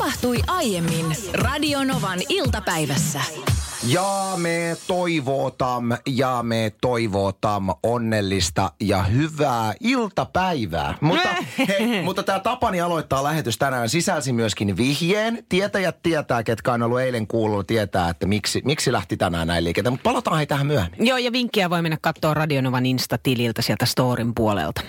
tapahtui aiemmin Radionovan iltapäivässä. Ja me toivotam, ja me toivotam onnellista ja hyvää iltapäivää. Mutta, hei, mutta tämä Tapani aloittaa lähetys tänään sisälsi myöskin vihjeen. Tietäjät tietää, ketkä on ollut eilen kuullut, tietää, että miksi, miksi lähti tänään näin liikenteen. Mutta palataan hei tähän myöhemmin. Joo, ja vinkkiä voi mennä katsoa Radionovan Insta-tililtä sieltä Storin puolelta.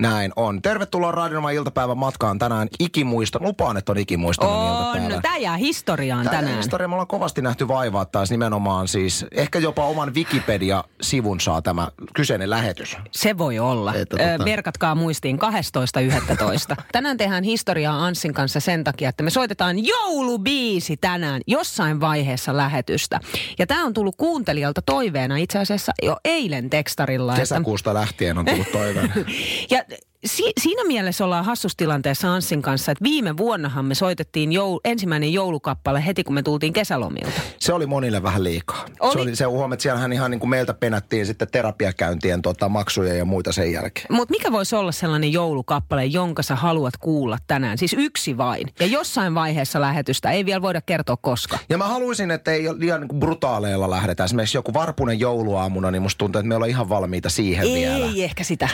Näin on. Tervetuloa Radionovan iltapäivän matkaan tänään ikimuiston. Lupaan, että on iltapäivä. On, tämä jää historiaan Tää tänään. historia me ollaan kovasti nähty vaivaa taas nimenomaan siis, ehkä jopa oman Wikipedia-sivun saa tämä kyseinen lähetys. Se voi olla. Että tota- Merkatkaa muistiin 12.11. tänään tehdään historiaa Anssin kanssa sen takia, että me soitetaan joulubiisi tänään jossain vaiheessa lähetystä. Ja tämä on tullut kuuntelijalta toiveena itse asiassa jo eilen tekstarilla. että- Kesäkuusta lähtien on tullut toiveen. Ja si- siinä mielessä ollaan hassustilanteessa Anssin kanssa, että viime vuonnahan me soitettiin jou- ensimmäinen joulukappale heti, kun me tultiin kesälomilta. Se oli monille vähän liikaa. Oli. Se, oli, se huomioon, että siellähän ihan niin kuin meiltä penättiin sitten terapiakäyntien tota, maksuja ja muita sen jälkeen. Mutta mikä voisi olla sellainen joulukappale, jonka sä haluat kuulla tänään? Siis yksi vain. Ja jossain vaiheessa lähetystä, ei vielä voida kertoa koska. Ja mä haluaisin, että ei liian niin kuin brutaaleilla lähdetä. Esimerkiksi joku varpunen jouluaamuna, niin musta tuntuu, että me ollaan ihan valmiita siihen vielä. Ei ehkä sitä.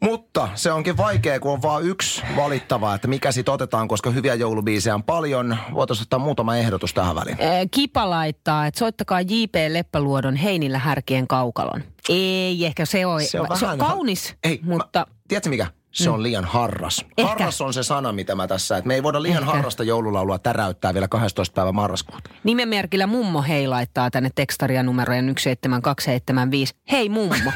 Mutta se onkin vaikea, kun on vain yksi valittava, että mikä sit otetaan, koska hyviä joulubiisejä on paljon. Voitaisiin ottaa muutama ehdotus tähän väliin. Ö, Kipa laittaa, että soittakaa J.P. Leppäluodon Heinillä härkien kaukalon. Ei, ehkä se on, Se on se on vähän- kaunis, Ei, mutta... Mä, tiedätkö mikä? Se on liian harras. Ehkä. Harras on se sana, mitä mä tässä, että me ei voida liian Ehkä. harrasta joululaulua täräyttää vielä 12. päivä marraskuuta. Nimenmerkillä mummo hei laittaa tänne tekstaria numerojen 17275. Hei mummo.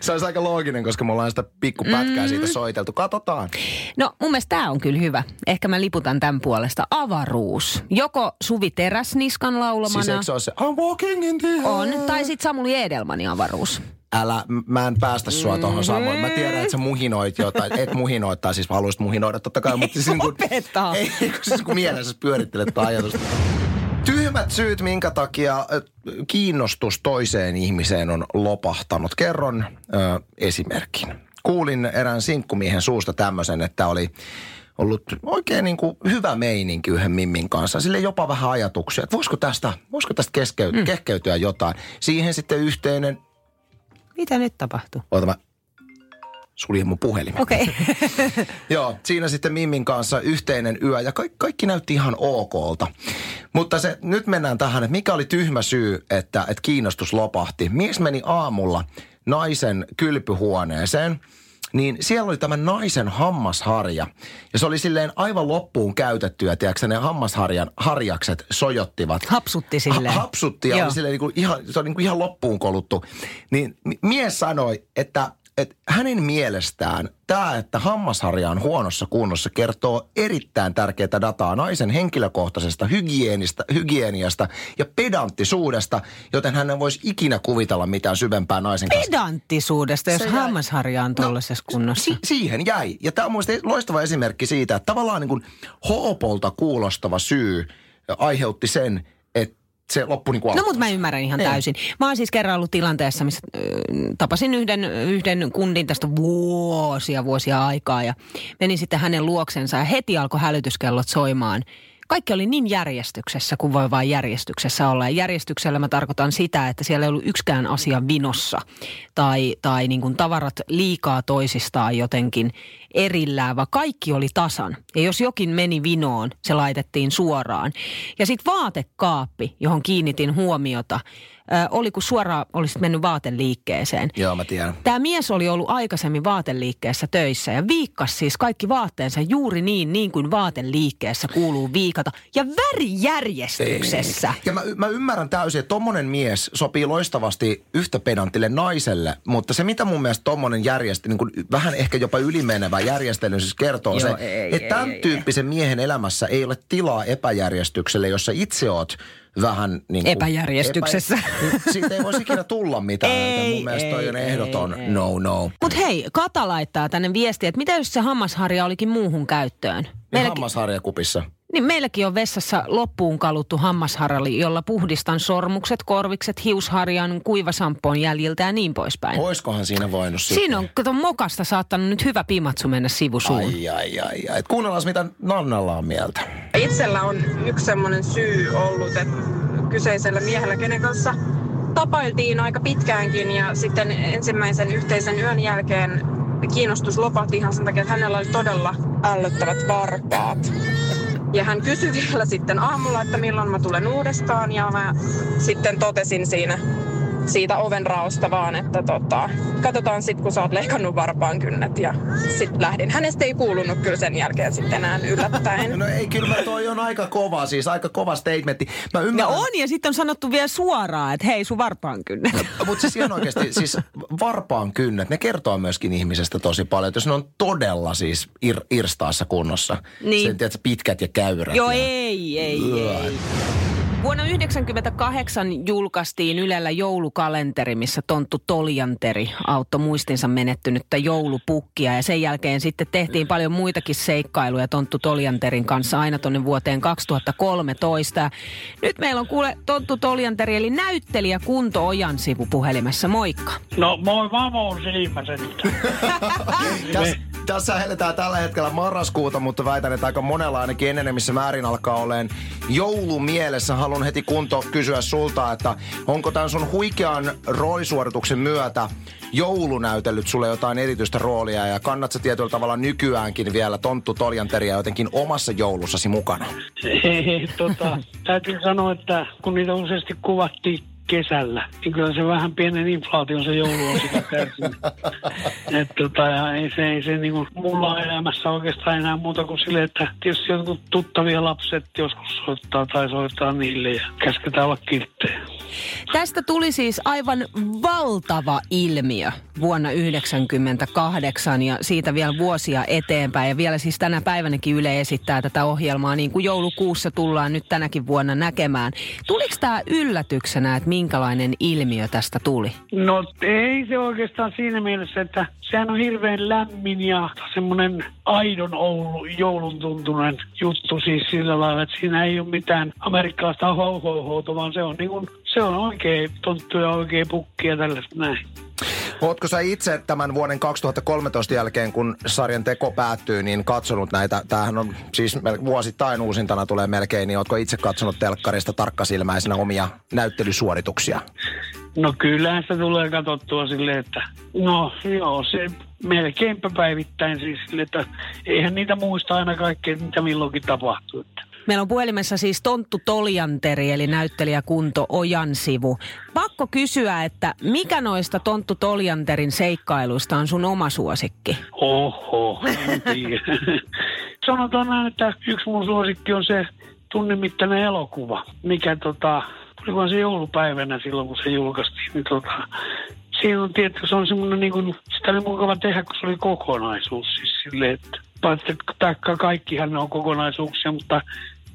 se olisi aika looginen, koska me ollaan sitä pikkupätkää Mm. siitä soiteltu. Katsotaan. No mun mielestä tämä on kyllä hyvä. Ehkä mä liputan tämän puolesta. Avaruus. Joko Suvi Teräsniskan laulamana Siis se ole se I'm walking in the on, air. tai sitten Samuli Edelmanin avaruus. Älä, mä en päästä sua tuohon samoin. Mä tiedän, että sä muhinoit jotain. Et muhinoit, tai siis haluaisit muhinoida totta kai. Mutta siis niin Lopeta. ei, kun siis kun mielessä pyörittelet tuota ajatusta. Tyhmät syyt, minkä takia kiinnostus toiseen ihmiseen on lopahtanut. Kerron ö, esimerkin. Kuulin erään sinkkumiehen suusta tämmöisen, että oli ollut oikein niin kuin hyvä meininki yhden Mimmin kanssa. Sille jopa vähän ajatuksia, että voisiko tästä, voisiko tästä keskeyt- mm. kehkeytyä jotain. Siihen sitten yhteinen Mitä nyt tapahtuu? Oota mä suljen mun puhelimen. Okei. Okay. Joo, siinä sitten Mimmin kanssa yhteinen yö ja kaikki, kaikki näytti ihan okolta. Mutta se, nyt mennään tähän, että mikä oli tyhmä syy, että, että kiinnostus lopahti. Mies meni aamulla naisen kylpyhuoneeseen, niin siellä oli tämä naisen hammasharja. Ja se oli silleen aivan loppuun käytettyä, tiedätkö, ne hammasharjan harjakset sojottivat. Hapsutti silleen. Ha- hapsutti ja Joo. oli silleen niin kuin ihan, se oli niin kuin ihan loppuun koluttu. Niin mi- mies sanoi, että, että hänen mielestään tämä, että hammasharja on huonossa kunnossa, kertoo erittäin tärkeää dataa naisen henkilökohtaisesta hygienistä, hygieniasta ja pedanttisuudesta, joten hän ei voisi ikinä kuvitella mitään syvempää naisen kanssa. Pedanttisuudesta, jos Se hammasharja on tuollaisessa kunnossa. Si- siihen jäi. Ja tämä on mielestäni loistava esimerkki siitä, että tavallaan niin kuin hoopolta kuulostava syy aiheutti sen, se loppui niin kuin No mutta mä ymmärrän ihan Niin. täysin. Mä oon siis kerran ollut tilanteessa, missä ö, tapasin yhden, yhden kundin tästä vuosia vuosia aikaa ja menin sitten hänen luoksensa ja heti alkoi hälytyskellot soimaan. Kaikki oli niin järjestyksessä kuin voi vain järjestyksessä olla. Ja järjestyksellä mä tarkoitan sitä, että siellä ei ollut yksikään asia vinossa tai, tai niin kuin tavarat liikaa toisistaan jotenkin erillään, vaan kaikki oli tasan. Ja jos jokin meni vinoon, se laitettiin suoraan. Ja sitten vaatekaappi, johon kiinnitin huomiota, oli kun suoraan olisit mennyt vaateliikkeeseen. Joo, mä tiedän. Tämä mies oli ollut aikaisemmin vaateliikkeessä töissä ja viikkas siis kaikki vaatteensa juuri niin, niin kuin vaateliikkeessä kuuluu viikata. Ja värijärjestyksessä. Ja mä, mä ymmärrän täysin, että tommonen mies sopii loistavasti yhtä pedantille naiselle, mutta se mitä mun mielestä tommonen järjestely, niin kuin vähän ehkä jopa ylimenevä järjestely siis kertoo Joo, se, ei, että tämän ei, tyyppisen miehen elämässä ei ole tilaa epäjärjestykselle, jossa itse oot vähän niin kuin, Epäjärjestyksessä. Epä, siitä ei voisi ikinä tulla mitään. Ei, mun mielestä toi ei, on ehdoton ei, ei. no no. Mutta hei, Kata laittaa tänne viestiä, että mitä jos se hammasharja olikin muuhun käyttöön? Niin Meilläkin, hammasharjakupissa. Niin meilläkin on vessassa loppuun kaluttu hammasharjali, jolla puhdistan sormukset, korvikset, hiusharjan, kuivasampoon jäljiltä ja niin poispäin. Oiskohan siinä voinut sitten? Siinä on, kato, mokasta saattanut nyt hyvä pimatsu mennä sivusuun. Ai, ai, ai, ai. Et Kuunnellaan, mitä Nannalla on mieltä. Itsellä on yksi semmoinen syy ollut, että kyseisellä miehellä, kenen kanssa tapailtiin aika pitkäänkin ja sitten ensimmäisen yhteisen yön jälkeen kiinnostus lopahti ihan sen takia, että hänellä oli todella ällöttävät varpaat. Ja hän kysyi vielä sitten aamulla, että milloin mä tulen uudestaan ja mä sitten totesin siinä siitä oven raosta vaan, että tota, katsotaan sitten, kun sä oot leikannut varpaan kynnet ja sitten lähdin. Hänestä ei kuulunut kyllä sen jälkeen sitten enää yllättäen. No ei, kyllä mä toi on aika kova, siis aika kova statementti. Mä Ja ymmärrän, on, ja sitten on sanottu vielä suoraan, että hei, sun varpaan kynnet. Mutta siis ihan oikeasti, siis varpaan kynnet, ne kertoo myöskin ihmisestä tosi paljon. Että jos ne on todella siis ir, irstaassa kunnossa. Niin. Sen, tiedätkö, pitkät ja käyrät. Joo, ja... ei, ei, ei. Vuonna 1998 julkaistiin Ylellä joulukalenteri, missä Tonttu Toljanteri auttoi muistinsa menettynyttä joulupukkia. Ja sen jälkeen sitten tehtiin paljon muitakin seikkailuja Tonttu Toljanterin kanssa aina tuonne vuoteen 2013. Ja nyt meillä on kuule Tonttu Toljanteri, eli näyttelijä Kunto Ojan sivu puhelimessa. Moikka. No moi Vamo Silmäsen. Täs, tässä eletään tällä hetkellä marraskuuta, mutta väitän, että aika monella ainakin enenemissä määrin alkaa olemaan joulumielessä. Haluan heti kunto kysyä sulta, että onko tämän sun huikean roisuorituksen myötä joulunäytellyt sulle jotain erityistä roolia ja kannat sä tietyllä tavalla nykyäänkin vielä Tonttu Toljanteria jotenkin omassa joulussasi mukana? Ei, tota, täytyy sanoa, että kun niitä useasti kuvattiin kesällä, niin kyllä se vähän pienen inflaation se joulu on sitä kärsinyt. Et tota, ei se, ei se niinku mulla elämässä oikeastaan enää muuta kuin sille, että tietysti jotkut tuttavia lapset joskus soittaa tai soittaa niille ja käsketään olla kilttejä. Tästä tuli siis aivan valtava ilmiö vuonna 1998 ja siitä vielä vuosia eteenpäin. Ja vielä siis tänä päivänäkin Yle esittää tätä ohjelmaa niin kuin joulukuussa tullaan nyt tänäkin vuonna näkemään. Tuliko tämä yllätyksenä, että minkälainen ilmiö tästä tuli? No ei se oikeastaan siinä mielessä, että sehän on hirveän lämmin ja semmoinen aidon Oulu, joulun tuntunen juttu siis sillä lailla, että siinä ei ole mitään amerikkalaista ho ho ho vaan se on niin kuin, se on oikein tonttu ja oikein pukki ja tällaista näin. Ootko sä itse tämän vuoden 2013 jälkeen, kun sarjan teko päättyy, niin katsonut näitä, tämähän on siis vuosittain uusintana tulee melkein, niin ootko itse katsonut telkkarista tarkkasilmäisenä omia näyttelysuorituksia? No kyllähän se tulee katsottua silleen, että no joo, se melkeinpä päivittäin siis sille, että eihän niitä muista aina kaikkea, mitä milloinkin tapahtuu. Että. Meillä on puhelimessa siis Tonttu Toljanteri, eli näyttelijä Kunto Ojan sivu. Pakko kysyä, että mikä noista Tonttu Toljanterin seikkailuista on sun oma suosikki? Oho, en tiedä. Sanotaan näin, että yksi mun suosikki on se tunnimittainen elokuva, mikä tota, tulikohan se joulupäivänä silloin, kun se julkaistiin, niin tota, siinä on tietty, se on semmoinen niin kuin, sitä oli mukava tehdä, kun se oli kokonaisuus siis silleen, että paitsi, että kaikkihan ne on kokonaisuuksia, mutta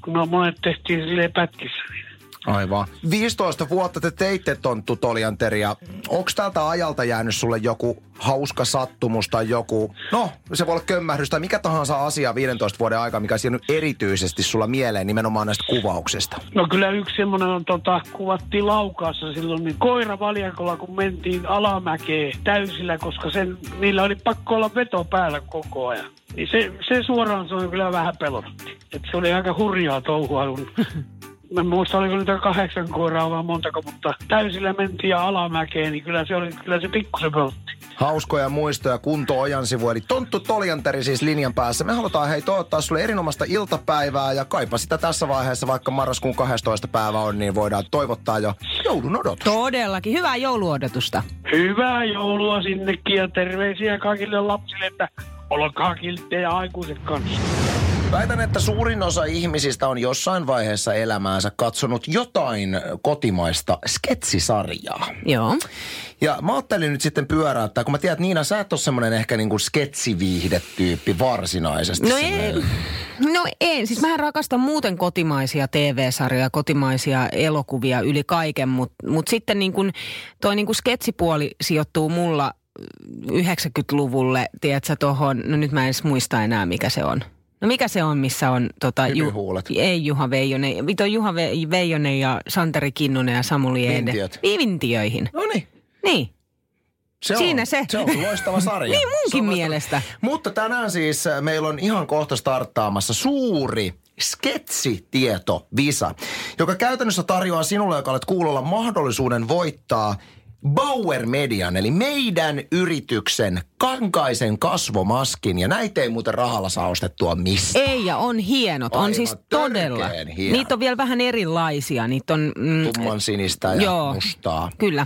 kun ne monet tehtiin silleen pätkissä, niin Aivan. 15 vuotta te teitte Tonttu Toljanteria. Onko tältä ajalta jäänyt sulle joku hauska sattumus tai joku, no se voi olla kömmähdys tai mikä tahansa asia 15 vuoden aikaa, mikä on erityisesti sulla mieleen nimenomaan näistä kuvauksista? No kyllä yksi semmoinen on, tota, kuvattiin laukaassa silloin, niin koiravaljakolla kun mentiin alamäkeen täysillä, koska sen, niillä oli pakko olla veto päällä koko ajan. Niin se, se suoraan se kyllä vähän pelotti. Et se oli aika hurjaa touhua, kun Mä en muista, oliko niitä kahdeksan koiraa vai montako, mutta täysillä mentiin ja alamäkeen, niin kyllä se, oli, kyllä se pikkusen pelotti. Hauskoja muistoja Kunto Ojan sivu, eli Tonttu Toljanteri siis linjan päässä. Me halutaan hei toivottaa sulle erinomaista iltapäivää ja kaipa sitä tässä vaiheessa, vaikka marraskuun 12. päivä on, niin voidaan toivottaa jo joulun odotus. Todellakin. Hyvää jouluodotusta. Hyvää joulua sinnekin ja terveisiä kaikille lapsille, että olkaa kilttejä aikuiset kanssa. Väitän, että suurin osa ihmisistä on jossain vaiheessa elämäänsä katsonut jotain kotimaista sketsisarjaa. Joo. Ja mä ajattelin nyt sitten pyöräyttää, kun mä tiedän, että Niina, sä et ole semmoinen ehkä niin kuin sketsiviihdetyyppi varsinaisesti. No ei, no en. Siis mä rakastan muuten kotimaisia TV-sarjoja, kotimaisia elokuvia yli kaiken, mutta mut sitten niin kun, toi niin kun sketsipuoli sijoittuu mulla mm, 90-luvulle, tiedätkö, tohon, no nyt mä en edes muista enää mikä se on. No mikä se on, missä on tota, Hypyhuulet. ei Juha Veijonen, Vito Juha Ve- Veijonen ja Santeri Kinnunen ja Samuli Eede. Vintiöt. Vintiöihin. No niin. Niin. Se Siinä on, se. Se on loistava sarja. Niin munkin on loistava. mielestä. Mutta tänään siis äh, meillä on ihan kohta starttaamassa suuri Sketsitieto-visa, joka käytännössä tarjoaa sinulle, joka olet kuulolla, mahdollisuuden voittaa Bauer Median, eli meidän yrityksen kankaisen kasvomaskin. Ja näitä ei muuten rahalla saa ostettua missään. Ei, ja on hienot. on Aivan siis todella. hienot. Niitä on vielä vähän erilaisia. Niitä on... Mm, Tumman sinistä ja Joo. mustaa. Kyllä.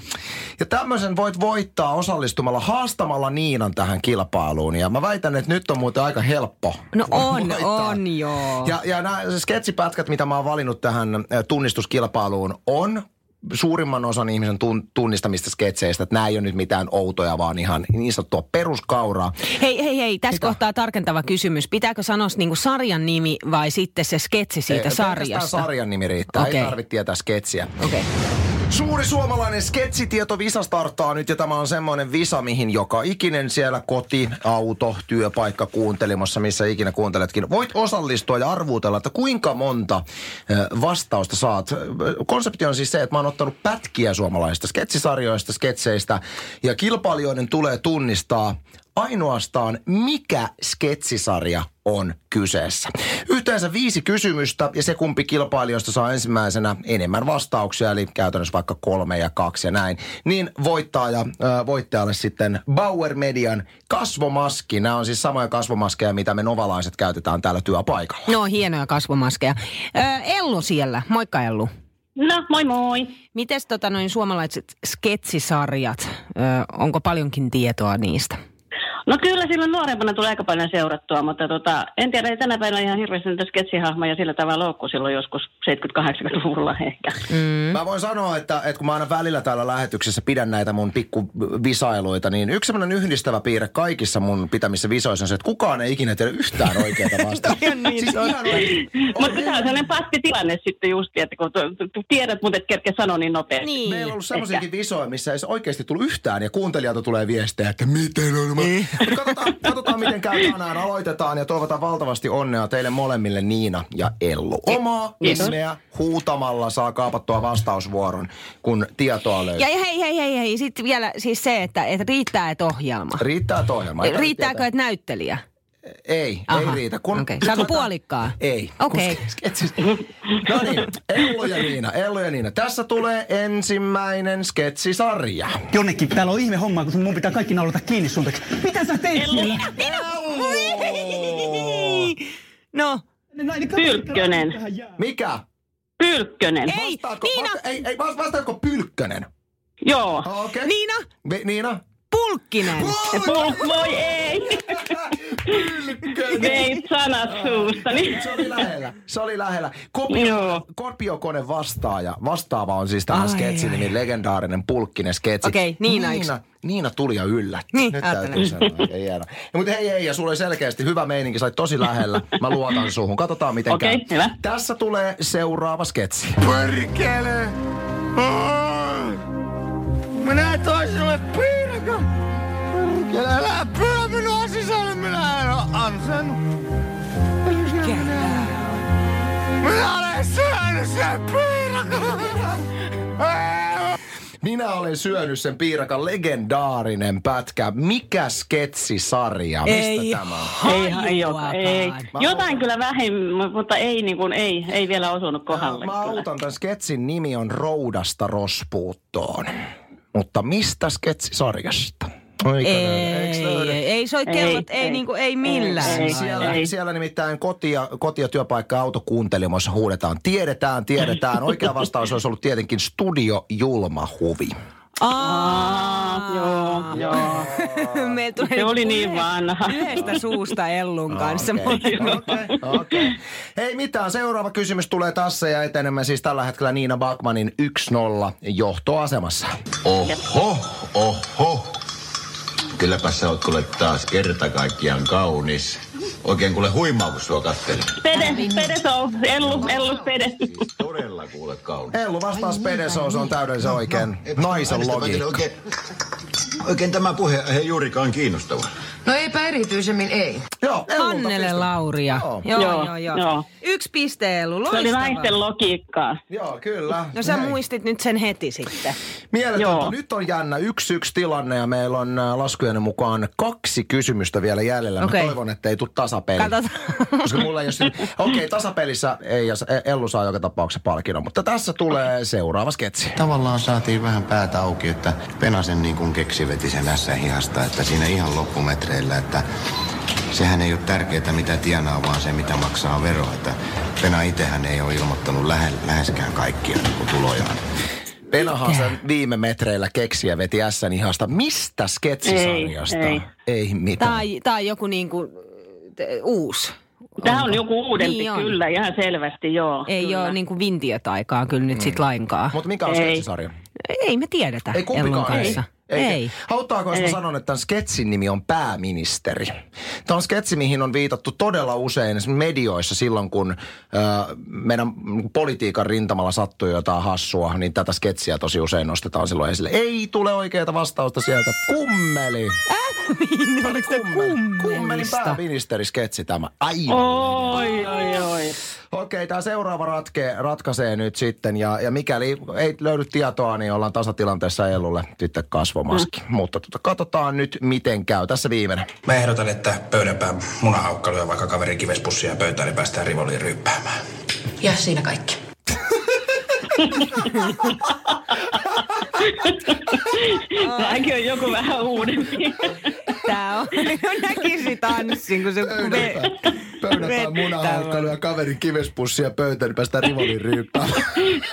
Ja tämmöisen voit voittaa osallistumalla haastamalla Niinan tähän kilpailuun. Ja mä väitän, että nyt on muuten aika helppo No on, voittaa. on joo. Ja, ja nämä sketsipätkät, mitä mä oon valinnut tähän äh, tunnistuskilpailuun, on suurimman osan ihmisen tun, tunnistamista sketseistä. Että nämä ei ole nyt mitään outoja, vaan ihan niin sanottua peruskauraa. Hei, hei, hei, tässä Mitä? kohtaa tarkentava kysymys. Pitääkö sanoa niinku sarjan nimi vai sitten se sketsi siitä pelkästään sarjasta? sarjan nimi riittää, okay. ei tarvitse tietää sketsiä. Okei. Suuri suomalainen sketsitieto Visa starttaa nyt ja tämä on semmoinen visa, mihin joka ikinen siellä koti, auto, työpaikka kuuntelimassa, missä ikinä kuunteletkin. Voit osallistua ja arvuutella, että kuinka monta vastausta saat. Konsepti on siis se, että mä oon ottanut pätkiä suomalaisista sketsisarjoista, sketseistä ja kilpailijoiden tulee tunnistaa ainoastaan mikä sketsisarja on kyseessä. Yhteensä viisi kysymystä ja se kumpi kilpailijoista saa ensimmäisenä enemmän vastauksia, eli käytännössä vaikka kolme ja kaksi ja näin, niin voittaja, äh, voittajalle sitten Bauer Median kasvomaski. Nämä on siis samoja kasvomaskeja, mitä me novalaiset käytetään täällä työpaikalla. No, hienoja kasvomaskeja. Ö, Ellu siellä. Moikka Ellu. No, moi moi. Mites tota noin suomalaiset sketsisarjat, ö, onko paljonkin tietoa niistä? No kyllä silloin nuorempana tuli aika paljon seurattua, mutta tota, en tiedä, ei tänä päivänä ihan hirveästi niitä sketsihahmoja sillä tavalla ole, kuin silloin joskus 70-80-luvulla ehkä. Mm. Mä voin sanoa, että, että kun mä aina välillä täällä lähetyksessä pidän näitä mun pikkuvisailuita, niin yksi sellainen yhdistävä piirre kaikissa mun pitämissä visoissa on se, että kukaan ei ikinä tiedä yhtään oikeaa vastausta. Niin siis. Mutta tämä on sellainen pattitilanne sitten just, että kun tiedät, mutta et kerke sanoa niin nopeasti. Niin. Meillä on ollut semmoisiakin visoja, missä ei se oikeasti tullut yhtään ja kuuntelijalta tulee viestejä, että miten on. Niin. Mutta katsotaan, katsotaan, miten käy tänään. Aloitetaan ja toivotan valtavasti onnea teille molemmille Niina ja Ellu. Omaa nimeä huutamalla saa kaapattua vastausvuoron, kun tietoa löytyy. Ja hei, hei, hei, hei. Sitten vielä siis se, että, että riittää, että ohjelma. Riittää toi ohjelma. Riittääkö, että näyttelijä? Ei, ei Aha. riitä. Okei. Saako puolikkaa? Ei. Okei. Kun sketsis- No niin, Ellu ja Niina, Ellu ja Niina. Tässä tulee ensimmäinen sketsisarja. Jonnekin täällä on ihme homma, kun mun pitää kaikki naulata kiinni sun takia. Mitä sä teit siellä? No, Pylkkönen. Mikä? Pylkkönen. Ei, Vastaatko, Niina! vasta, ei, ei, vas- vastaatko Pylkkönen? Joo. Okei. Okay. Niina, Niina? Pulkkinen. Pul- voi ei. Pylkkönen. Veit sanat suustani. Se oli lähellä. Se oli lähellä. Kopio. Kopiokone vastaaja. Vastaava on siis tähän Ai, sketsin ai. nimi, legendaarinen pulkkinen sketsi. Okei, Niina, Niina, Niina tuli ja yllätti. Niin, Nyt ajattelen. täytyy sanoa. Ei hieno. Ja, mutta hei, hei, ja sulla oli selkeästi hyvä meininki, sait tosi lähellä. Mä luotan suhun. Katsotaan miten Okei, käy. hyvä. Tässä tulee seuraava sketsi. Perkele! Minä toin sinulle piirakan! Perkele, älä pyö minua sisälle, minä en oo ansainnut. Minä olen syönyt sen piirakan! Minä olen syönyt sen piirakan legendaarinen pätkä. Mikä sketsisarja? Mistä Ei tämä on? Ei, ei, joka, ei. Jotain kyllä vähemmän, mutta ei, niin kuin, ei, ei vielä osunut kohdalle. Mä autan. Tämän sketsin nimi on Roudasta rospuuttoon. Mutta mistä sketsisarjasta? Ei, ei, ei soi kellot, ei, ei. niinku, ei millään. Ei, Siellä, ei. siellä nimittäin koti- ja, koti- ja työpaikka autokuuntelimoissa huudetaan. Tiedetään, tiedetään. Oikea vastaus olisi ollut tietenkin Studio Julma Huvi. Aa, Joo, joo. Meillä tulee Se oli niin vanha. Yhdestä suusta Ellun kanssa. Okei, okei, okei. Hei mitään, seuraava kysymys tulee tässä ja etenemme siis tällä hetkellä Niina Bakmanin 1-0 johtoasemassa. Oho, oho. Kylläpä sä oot kuule taas kerta kaikkiaan kaunis. Oikein kuule huimaa, kun sua kattelee. Pede, pede se on. Ellu, ellu, pede. Siis todella kuule kaunis. Ellu vastaus Pedeso, se on täydellisen oikein. Naisen Äänestäpä logiikka. Oikein, oikein tämä puhe ei juurikaan kiinnostava. No eipä erityisemmin ei. Joo, Hannele. Lauria. Joo. Joo, joo, Joo, joo. Yksi piste Ellu, Se oli naisten logiikkaa. Joo, kyllä. No sä Hei. muistit nyt sen heti sitten. Mieletöntä. Nyt on jännä yksi yksi tilanne ja meillä on äh, laskujenne mukaan kaksi kysymystä vielä jäljellä. Mä Okei. toivon, että ei tule tasapeli. Katsotaan. Koska mulla ei ole Okei, okay, tasapelissä ei, ja Ellu saa joka tapauksessa palkinnon, mutta tässä tulee seuraava sketsi. Tavallaan saatiin vähän päätä auki, että Penasen niin kuin keksi veti sen ässä hihasta, että siinä ihan loppumetreillä, että sehän ei ole tärkeää mitä tienaa, vaan se mitä maksaa vero. Että Pena itsehän ei ole ilmoittanut lähe, läheskään kaikkia niin kuin tulojaan. Penahan sen viime metreillä keksiä veti ässän ihasta. Mistä sketsisarjasta? Ei, ei mitään. Tai, tai joku niinku te- uusi. Tämä on joku uudempi Niin on. kyllä, ihan selvästi, joo. Ei kyllä. ole niinku vintiötaikaa kyllä nyt sit lainkaan. Mutta mikä on Ei. sketsisarja? Ei me tiedetä Ei Ellun kumpikaan kanssa. Ei. Ei. Hauttaako, jos mä sanon, että tämän sketsin nimi on Pääministeri? Tämä on sketsi, mihin on viitattu todella usein esimerkiksi medioissa silloin, kun ö, meidän politiikan rintamalla sattuu jotain hassua, niin tätä sketsiä tosi usein nostetaan silloin esille. Ei tule oikeaa vastausta sieltä. Kummeli! Niin, oliko se Kummelin pääministerisketsi tämä. Aivan. Oi, oi, oi. Okei, tämä seuraava ratke, ratkaisee nyt sitten. Ja, ja mikäli ei löydy tietoa, niin ollaan tasatilanteessa Ellulle sitten kasvomaski. Mm. Mutta tota, katsotaan nyt, miten käy. Tässä viimeinen. Mä ehdotan, että pöydänpään munahaukka lyö vaikka kaverin kivespussia pöytään, niin päästään rivoliin ryyppäämään. Ja siinä kaikki. Tämäkin on joku vähän uudempi. Tää on, näkisi tanssin, kun se Pöydänpään, pöydänpään munahaukkailu ja kaverin kivespussia pöytään, niin päästään rivoliin ryyppäämään.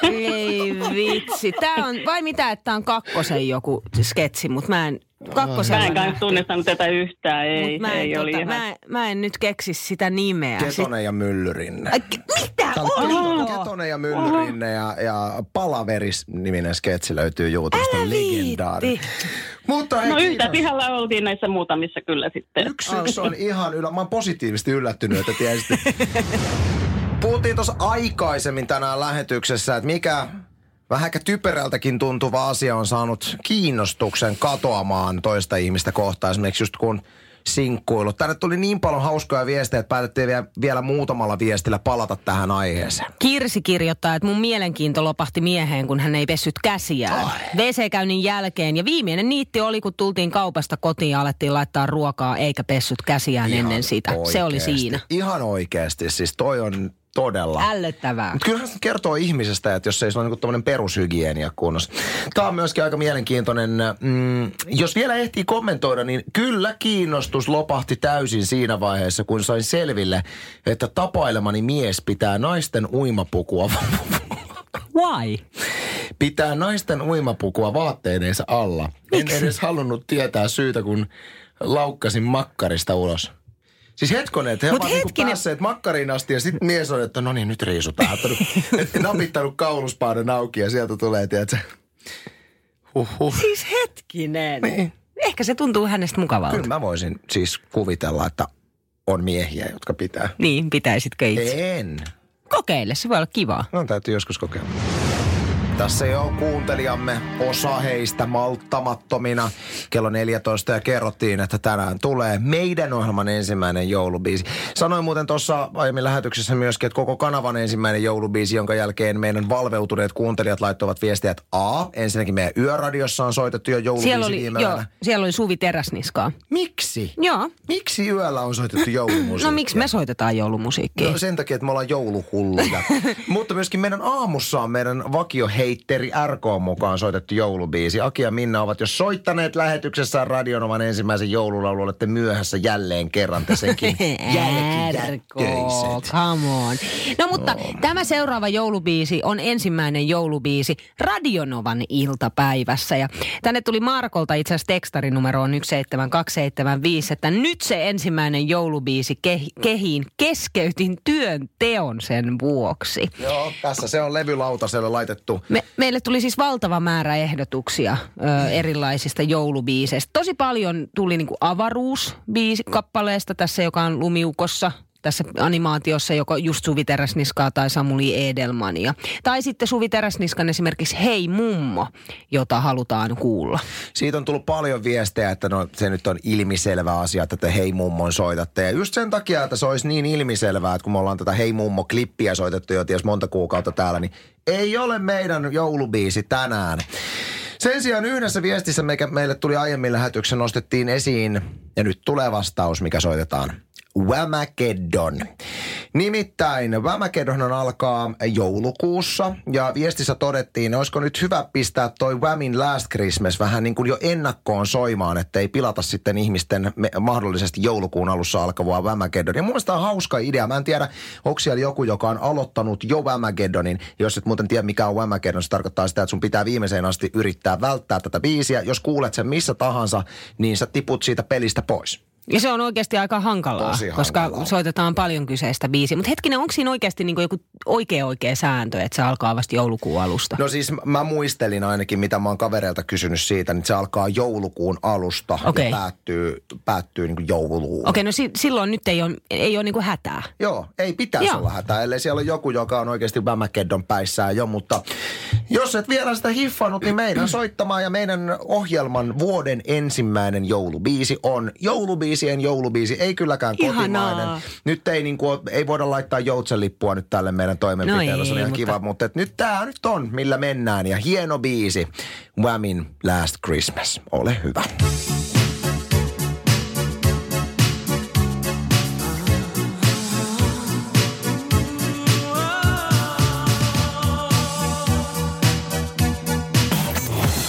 Ei vitsi. Tää on, vai mitä, että tää on kakkosen joku sketsi, mutta mä en, kakkosella Mä en kanssa tunnistanut tätä yhtään, ei, Mut mä, en, ei oli tota, ihan... mä, en- mä en nyt keksi sitä nimeä. Ketonen ja Myllyrinne. Ai, ke- mitä? Oli Oliko? Ketonen ja Myllyrinne ja, ja Palaveris-niminen sketsi löytyy YouTubesta. Legendaari. Mutta hei, No yhtä kiitos. pihalla oltiin näissä muutamissa kyllä sitten. Yksi yksi on ihan ylä... Mä oon positiivisesti yllättynyt, että tiesitte. Puhuttiin tuossa aikaisemmin tänään lähetyksessä, että mikä vähän ehkä typerältäkin tuntuva asia on saanut kiinnostuksen katoamaan toista ihmistä kohtaan. Esimerkiksi just kun sinkkuilu. Tänne tuli niin paljon hauskoja viestejä, että päätettiin vielä, vielä muutamalla viestillä palata tähän aiheeseen. Kirsi kirjoittaa, että mun mielenkiinto lopahti mieheen, kun hän ei pessyt käsiään. WC-käynnin jälkeen. Ja viimeinen niitti oli, kun tultiin kaupasta kotiin ja alettiin laittaa ruokaa, eikä pessyt käsiään ennen sitä. Se oli siinä. Ihan oikeasti. Siis toi on todella... Ällöttävää. Mutta kyllähän se kertoo ihmisestä, että jos ei se ole niinku tämmöinen perushygienia kunnossa. Tämä on myöskin aika mielenkiintoinen. Mm, jos vielä ehtii kommentoida, niin kyllä kiinnostus lopahti täysin siinä vaiheessa, kun sain selville, että tapailemani mies pitää naisten uimapukua Why? pitää naisten uimapukua vaatteineensa alla. En edes halunnut tietää syytä, kun laukkasin makkarista ulos. Siis hetkonen, että he Mut ovat niinku hetkinen. päässeet makkariin asti ja sitten mies on, että no niin, nyt riisutaan. Ottanut, et napittanut kauluspaaden auki ja sieltä tulee, tiedätkö, huhhuh. Siis hetkinen. Niin. Ehkä se tuntuu hänestä mukavalta. Kyllä mä voisin siis kuvitella, että on miehiä, jotka pitää. Niin, pitäisitkö itse? En. Kokeile, se voi olla kivaa. No täytyy joskus kokeilla. Tässä jo kuuntelijamme, osa heistä malttamattomina. Kello 14 ja kerrottiin, että tänään tulee meidän ohjelman ensimmäinen joulubiisi. Sanoin muuten tuossa aiemmin lähetyksessä myöskin, että koko kanavan ensimmäinen joulubiisi, jonka jälkeen meidän valveutuneet kuuntelijat laittoivat viestiä, että A, ensinnäkin meidän yöradiossa on soitettu jo joulubiisi Siellä oli, viime joo, siellä oli Suvi Teräsniskaa. Miksi? Joo. Miksi yöllä on soitettu joulumusiikkia? No miksi me soitetaan joulumusiikkia? No sen takia, että me ollaan jouluhulluja. Mutta myöskin meidän aamussa on meidän vakioheitteri RK mukaan soitettu joulubiisi. Aki ja Minna ovat jo soittaneet lähetyksessään Radionovan ensimmäisen joululaulu. Olette myöhässä jälleen kerran te senkin come on. No mutta no. tämä seuraava joulubiisi on ensimmäinen joulubiisi Radionovan iltapäivässä. Ja tänne tuli Markolta itse asiassa tekstarinumeroon 17275, että nyt se ensimmäinen joulubiisi ke- kehiin keskeytin työn teon sen vuoksi. Joo, tässä se on levylautaselle laitettu. Me, meille tuli siis valtava määrä ehdotuksia ö, erilaisista joulubiiseistä. Tosi paljon tuli niinku avaruusbiisi kappaleesta tässä, joka on lumiukossa tässä animaatiossa joko just Suvi Teräsniskaa tai Samuli Edelmania. Tai sitten Suvi Teräsniskan esimerkiksi Hei mummo, jota halutaan kuulla. Siitä on tullut paljon viestejä, että no, se nyt on ilmiselvä asia, että te Hei mummon soitatte. Ja just sen takia, että se olisi niin ilmiselvää, että kun me ollaan tätä Hei mummo-klippiä soitettu jo ties monta kuukautta täällä, niin ei ole meidän joulubiisi tänään. Sen sijaan yhdessä viestissä, mikä meille tuli aiemmin lähetyksen, nostettiin esiin, ja nyt tulee vastaus, mikä soitetaan. Whamageddon. Nimittäin Whamageddon alkaa joulukuussa ja viestissä todettiin, olisiko nyt hyvä pistää toi Whamin Last Christmas vähän niin kuin jo ennakkoon soimaan, ettei pilata sitten ihmisten mahdollisesti joulukuun alussa alkavaa Whamageddon. Ja mun mielestä on hauska idea. Mä en tiedä, onko siellä joku, joka on aloittanut jo Whamageddonin. Jos et muuten tiedä, mikä on Whamageddon, se tarkoittaa sitä, että sun pitää viimeiseen asti yrittää välttää tätä biisiä. Jos kuulet sen missä tahansa, niin sä tiput siitä pelistä pois. Ja se on oikeasti aika hankalaa, Tosi koska hankalaa. soitetaan paljon kyseistä biisiä. Mutta hetkinen, onko siinä oikeasti niin joku oikea oikea sääntö, että se alkaa vasta joulukuun alusta? No siis mä muistelin ainakin, mitä mä oon kavereilta kysynyt siitä, niin se alkaa joulukuun alusta Okei. ja päättyy, päättyy niin kuin jouluun. Okei, no si- silloin nyt ei ole, ei ole niin kuin hätää. Joo, ei pitäisi Joo. olla hätää, ellei siellä ole joku, joka on oikeasti Vämäkeddon päissään jo, mutta jos et vielä sitä hiffannut, niin meidän soittamaan ja meidän ohjelman vuoden ensimmäinen joulubiisi on joulubiisien joulubiisi, ei kylläkään Ihanaa. kotimainen. Nyt ei, niin kuin, ei voida laittaa joutsenlippua nyt tälle meidän toimenpiteelle, No se on ihan mutta- kiva, mutta et nyt tämä nyt on, millä mennään ja hieno biisi, Whamin Last Christmas, ole hyvä.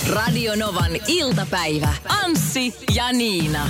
Radio Novan iltapäivä. Anssi ja Niina.